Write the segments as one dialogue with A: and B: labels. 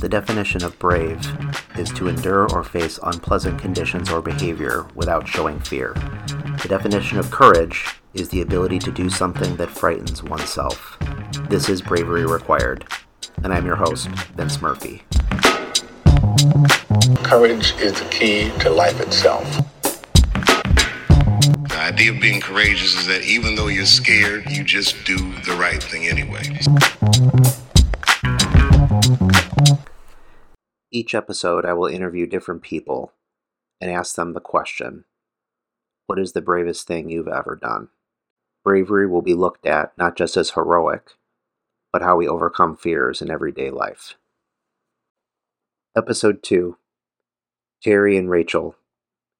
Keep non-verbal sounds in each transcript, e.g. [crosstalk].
A: The definition of brave is to endure or face unpleasant conditions or behavior without showing fear. The definition of courage is the ability to do something that frightens oneself. This is Bravery Required, and I'm your host, Vince Murphy.
B: Courage is the key to life itself.
C: The idea of being courageous is that even though you're scared, you just do the right thing anyway.
A: Each episode, I will interview different people and ask them the question What is the bravest thing you've ever done? Bravery will be looked at not just as heroic, but how we overcome fears in everyday life. Episode 2 Terry and Rachel,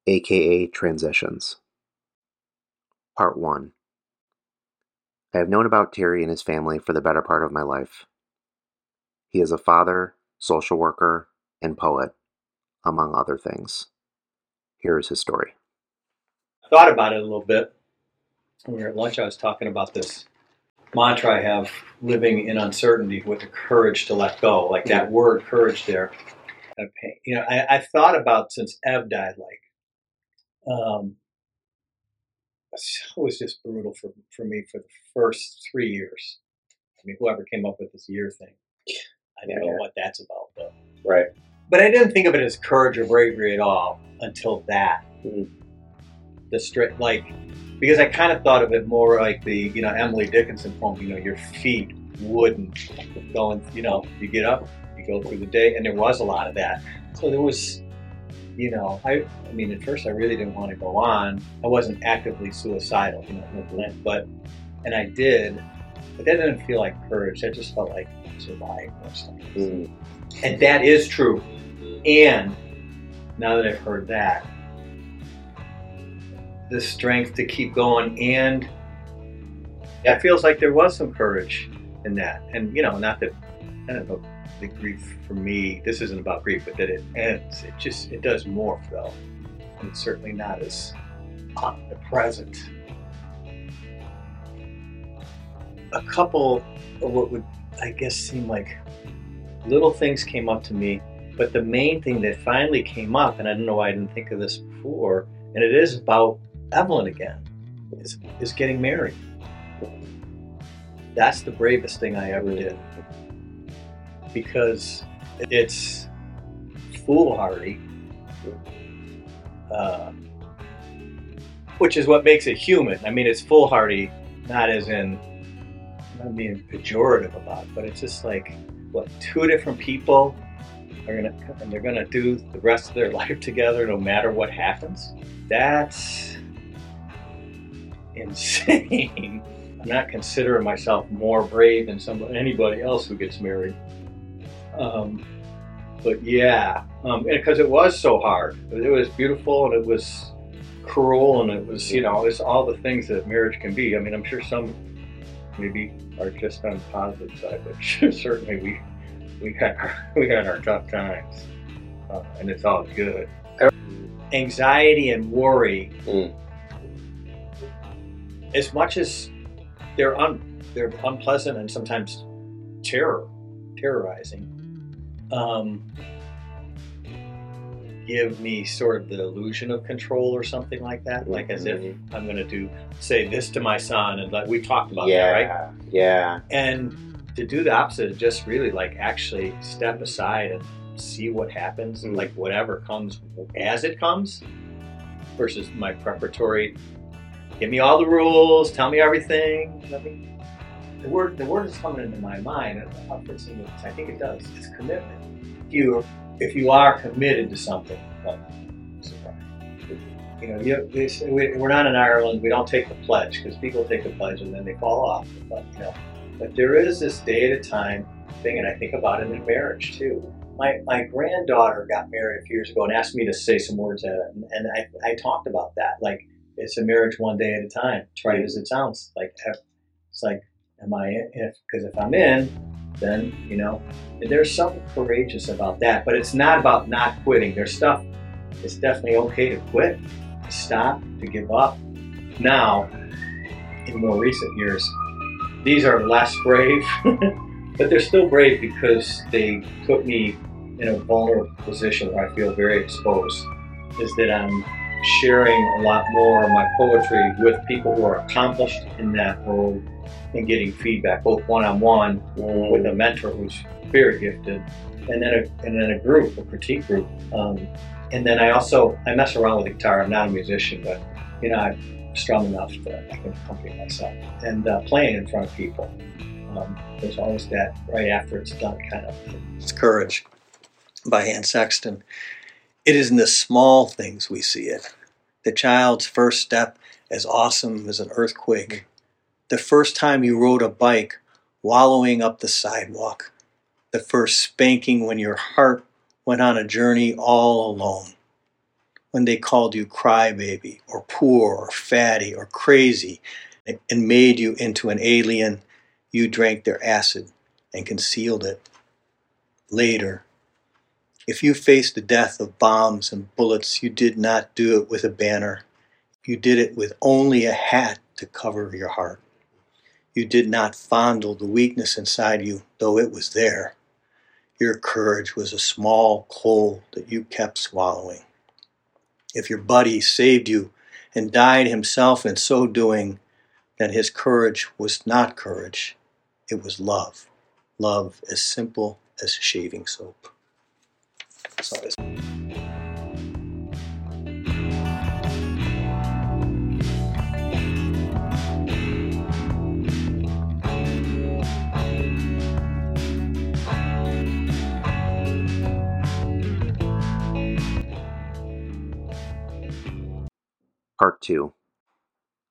A: aka Transitions. Part 1 I have known about Terry and his family for the better part of my life. He is a father, social worker, and poet, among other things. Here is his story.
D: I thought about it a little bit. When we were at lunch, I was talking about this mantra I have living in uncertainty with the courage to let go, like that word courage there. You know, I, I've thought about since Ev died, like, um, it was just brutal for, for me for the first three years. I mean, whoever came up with this year thing, I don't
A: Yeah.
D: know what that's about, though.
A: Right.
D: But I didn't think of it as courage or bravery at all until that.
A: Mhm.
D: The straight, like, because I kind of thought of it more like the, you know, Emily Dickinson poem, you know, your feet wouldn't go and, you know, you get up, you go through the day, and there was a lot of that. So there was, you know, I, I mean, at first I really didn't want to go on. I wasn't actively suicidal, you know, but, and I did, but that didn't feel like courage. That just felt like survive most times. And that is true. And now that I've heard that, the strength to keep going and it feels like there was some courage in that. And you know, not that I don't know the grief for me, this isn't about grief, but that it ends. It just it does morph though. And it's certainly not as omnipresent. A couple of what would I guess seem like little things came up to me, but the main thing that finally came up, and I don't know why I didn't think of this before, and it is about Evelyn again, is, is getting married. That's the bravest thing I ever did. Because it's foolhardy, uh, which is what makes it human. I mean, it's foolhardy, not as in, I'm not being pejorative about it, but it's just like, what two different people are gonna and they're gonna do the rest of their [laughs] life together no matter what happens. That's insane. [laughs] I'm not considering myself more brave than somebody anybody else who gets married. Um, but yeah because it was so hard. It was beautiful and it was cruel and it was you know it's all the things that marriage can be. I mean i'm sure some maybe are just on the positive side, but [laughs] certainly we [laughs] we had our, we had our tough times, uh, and it's all good. Anxiety and worry,
A: Mm.
D: as much as they're un, they're unpleasant and sometimes terror terrorizing, um, give me sort of the illusion of control or something like that, like as if I'm going to do say this to my son, and like we talked about that, right?
A: yeah.
D: and to do the opposite just really like actually step aside and see what happens
A: and
D: like whatever comes as it comes versus my preparatory give me all the rules tell me everything. The word the word is coming into my mind. I think it does. It's commitment. If you if you are committed to something like you know, you, we're not in Ireland. We don't take the pledge because people take the pledge and then they fall off. But you know, but there is this day at a time thing, and I think about it in marriage too. My my granddaughter got married a few years ago and asked me to say some words at it, and, and I I talked about that. Like it's a marriage one day at a time. Trite as it sounds, like it's like, am I in? If because if I'm in, then you know, there's something courageous about that. But it's not about not quitting. There's stuff. It's definitely okay to quit, to stop, to give up. Now, in more recent years, these are less brave, [laughs] but they're still brave because they put me in a vulnerable position where I feel very exposed is that I'm sharing a lot more of my poetry with people who are accomplished in that role and getting feedback, both one-on-one with a mentor who's very gifted, and then a, and then a group, a critique group. Um, and then I also I mess around with the guitar. I'm not a musician, but you know I'm strong enough that I can accompany myself and uh, playing in front of people. Um, there's always that right after it's done kind of.
E: It's Courage by Anne Sexton. It is in the small things we see it. The child's first step, as awesome as an earthquake. The first time you rode a bike, wallowing up the sidewalk. The first spanking when your heart went on a journey all alone. When they called you crybaby, or poor, or fatty, or crazy, and made you into an alien, you drank their acid and concealed it. Later, if you faced the death of bombs and bullets, you did not do it with a banner. You did it with only a hat to cover your heart. You did not fondle the weakness inside you, though it was there. Your courage was a small coal that you kept swallowing. If your buddy saved you and died himself in so doing, then his courage was not courage, it was love. Love as simple as shaving soap. Sorry.
A: Part 2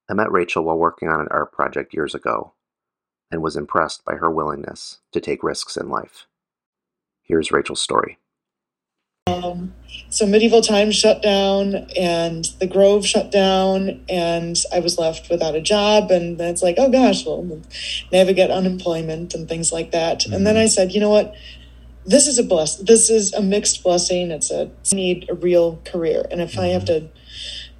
A: I met Rachel while working on an art project years ago and was impressed by her willingness to take risks in life. Here's Rachel's story.
F: Um, so medieval times shut down and the grove shut down and i was left without a job and then it's like oh gosh well navigate unemployment and things like that mm-hmm. and then i said you know what this is a bless this is a mixed blessing it's a I need a real career and if mm-hmm. i have to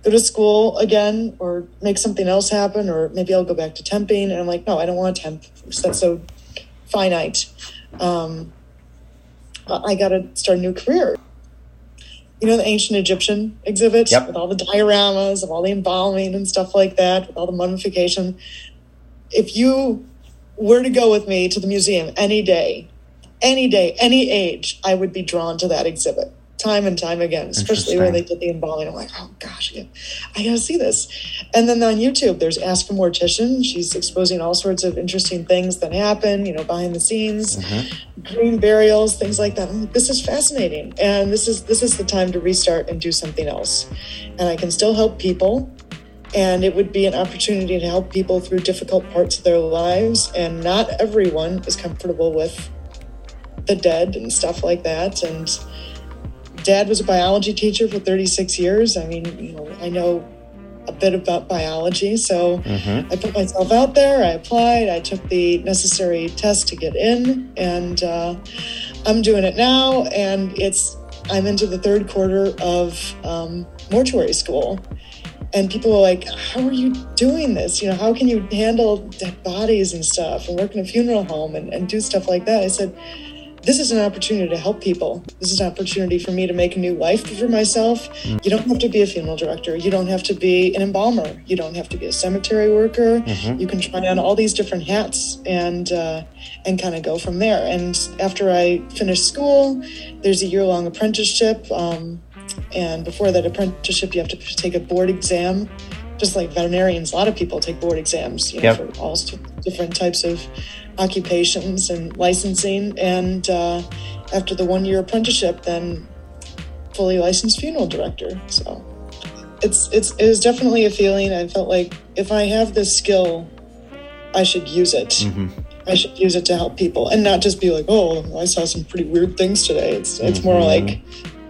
F: go to school again or make something else happen or maybe i'll go back to temping. And i'm like no i don't want to temp. That's so finite. Um, i gotta start a new career. You know the ancient Egyptian exhibit
G: yep.
F: with all the dioramas of all the embalming and stuff like that, with all the mummification. If you were to go with me to the museum any day, any day, any age, I would be drawn to that exhibit time and time again, especially where they did the embalming. I'm like, oh gosh, I gotta see this. And then on YouTube, there's Ask a Mortician. She's exposing all sorts of interesting things that happen, you know, behind the scenes, mm-hmm. green burials, things like that. Like, this is fascinating, and this is this is the time to restart and do something else. And I can still help people. And it would be an opportunity to help people through difficult parts of their lives. And not everyone is comfortable with the dead and stuff like that. And dad was a biology teacher for 36 years. I mean, you know, I know a bit about biology. So mm-hmm. I put myself out there, I applied, I took the necessary test to get in, and uh, I'm doing it now. And it's, I'm into the third quarter of um, mortuary school. And people are like, How are you doing this? You know, how can you handle dead bodies and stuff and work in a funeral home and, and do stuff like that? I said, this is an opportunity to help people. This is an opportunity for me to make a new life for myself. Mm-hmm. You don't have to be a funeral director. You don't have to be an embalmer. You don't have to be a cemetery worker. Mm-hmm. You can try on all these different hats and uh, and kind of go from there. And after I finish school, there's a year long apprenticeship. Um, and before that apprenticeship, you have to take a board exam. Just like veterinarians, a lot of people take board exams you know, yep. for all different types of occupations and licensing. And uh, after the one year apprenticeship, then fully licensed funeral director. So it's it's it was definitely a feeling. I felt like if I have this skill, I should use it. Mm-hmm. I should use it to help people and not just be like, oh, I saw some pretty weird things today. It's it's mm-hmm. more like,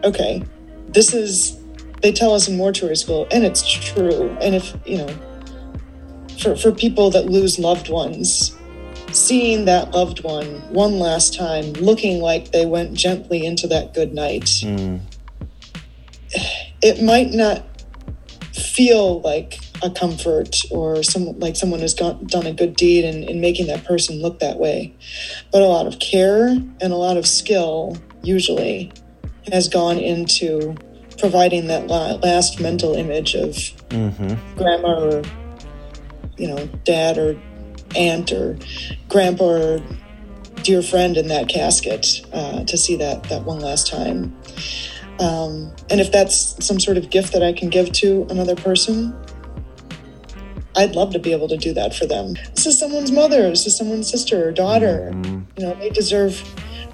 F: okay, this is they tell us in mortuary school, and it's true. And if you know, for for people that lose loved ones, seeing that loved one one last time, looking like they went gently into that good night, mm. it might not feel like a comfort or some like someone has got, done a good deed in, in making that person look that way but a lot of care and a lot of skill usually has gone into providing that last mental image of mm-hmm. grandma or you know dad or aunt or grandpa or dear friend in that casket uh, to see that that one last time um, and if that's some sort of gift that i can give to another person I'd love to be able to do that for them. This is someone's mother, this is someone's sister or daughter. Mm-hmm. You know, they deserve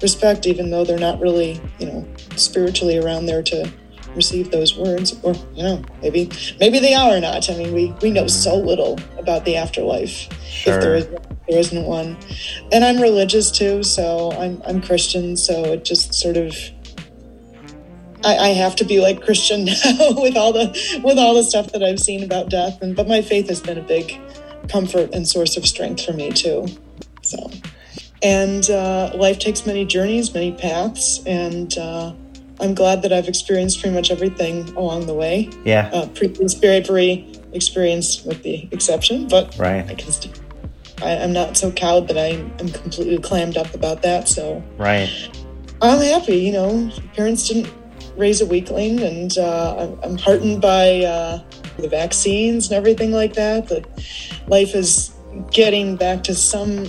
F: respect even though they're not really, you know, spiritually around there to receive those words or you know maybe maybe they are not i mean we we know so little about the afterlife sure. if there is there isn't one and i'm religious too so i'm i'm christian so it just sort of I, I have to be like Christian [laughs] now with all the with all the stuff that I've seen about death. And but my faith has been a big comfort and source of strength for me too. So, and uh, life takes many journeys, many paths, and uh, I'm glad that I've experienced pretty much everything along the way.
G: Yeah,
F: uh, pre-conspiratory experience with the exception, but
G: right,
F: I can. St- I, am not so cowed that I am completely clammed up about that. So
G: right,
F: I'm happy. You know, parents didn't raise a weakling, and uh, I'm, heartened by uh, the vaccines and everything like that. That life is getting back to some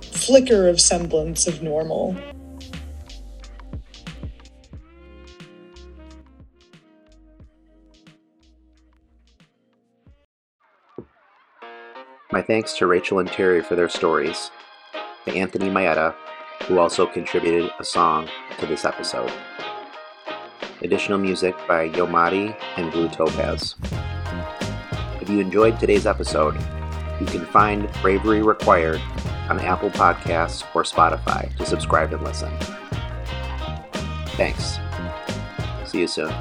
F: flicker of semblance of normal.
A: My thanks to Rachel and Terry for their stories, to Anthony Maeta, who also contributed a song to this episode. Additional music by Yomadi and Blue Topaz. If you enjoyed today's episode, you can find Bravery Required on Apple Podcasts or Spotify to subscribe and listen. Thanks. See you soon.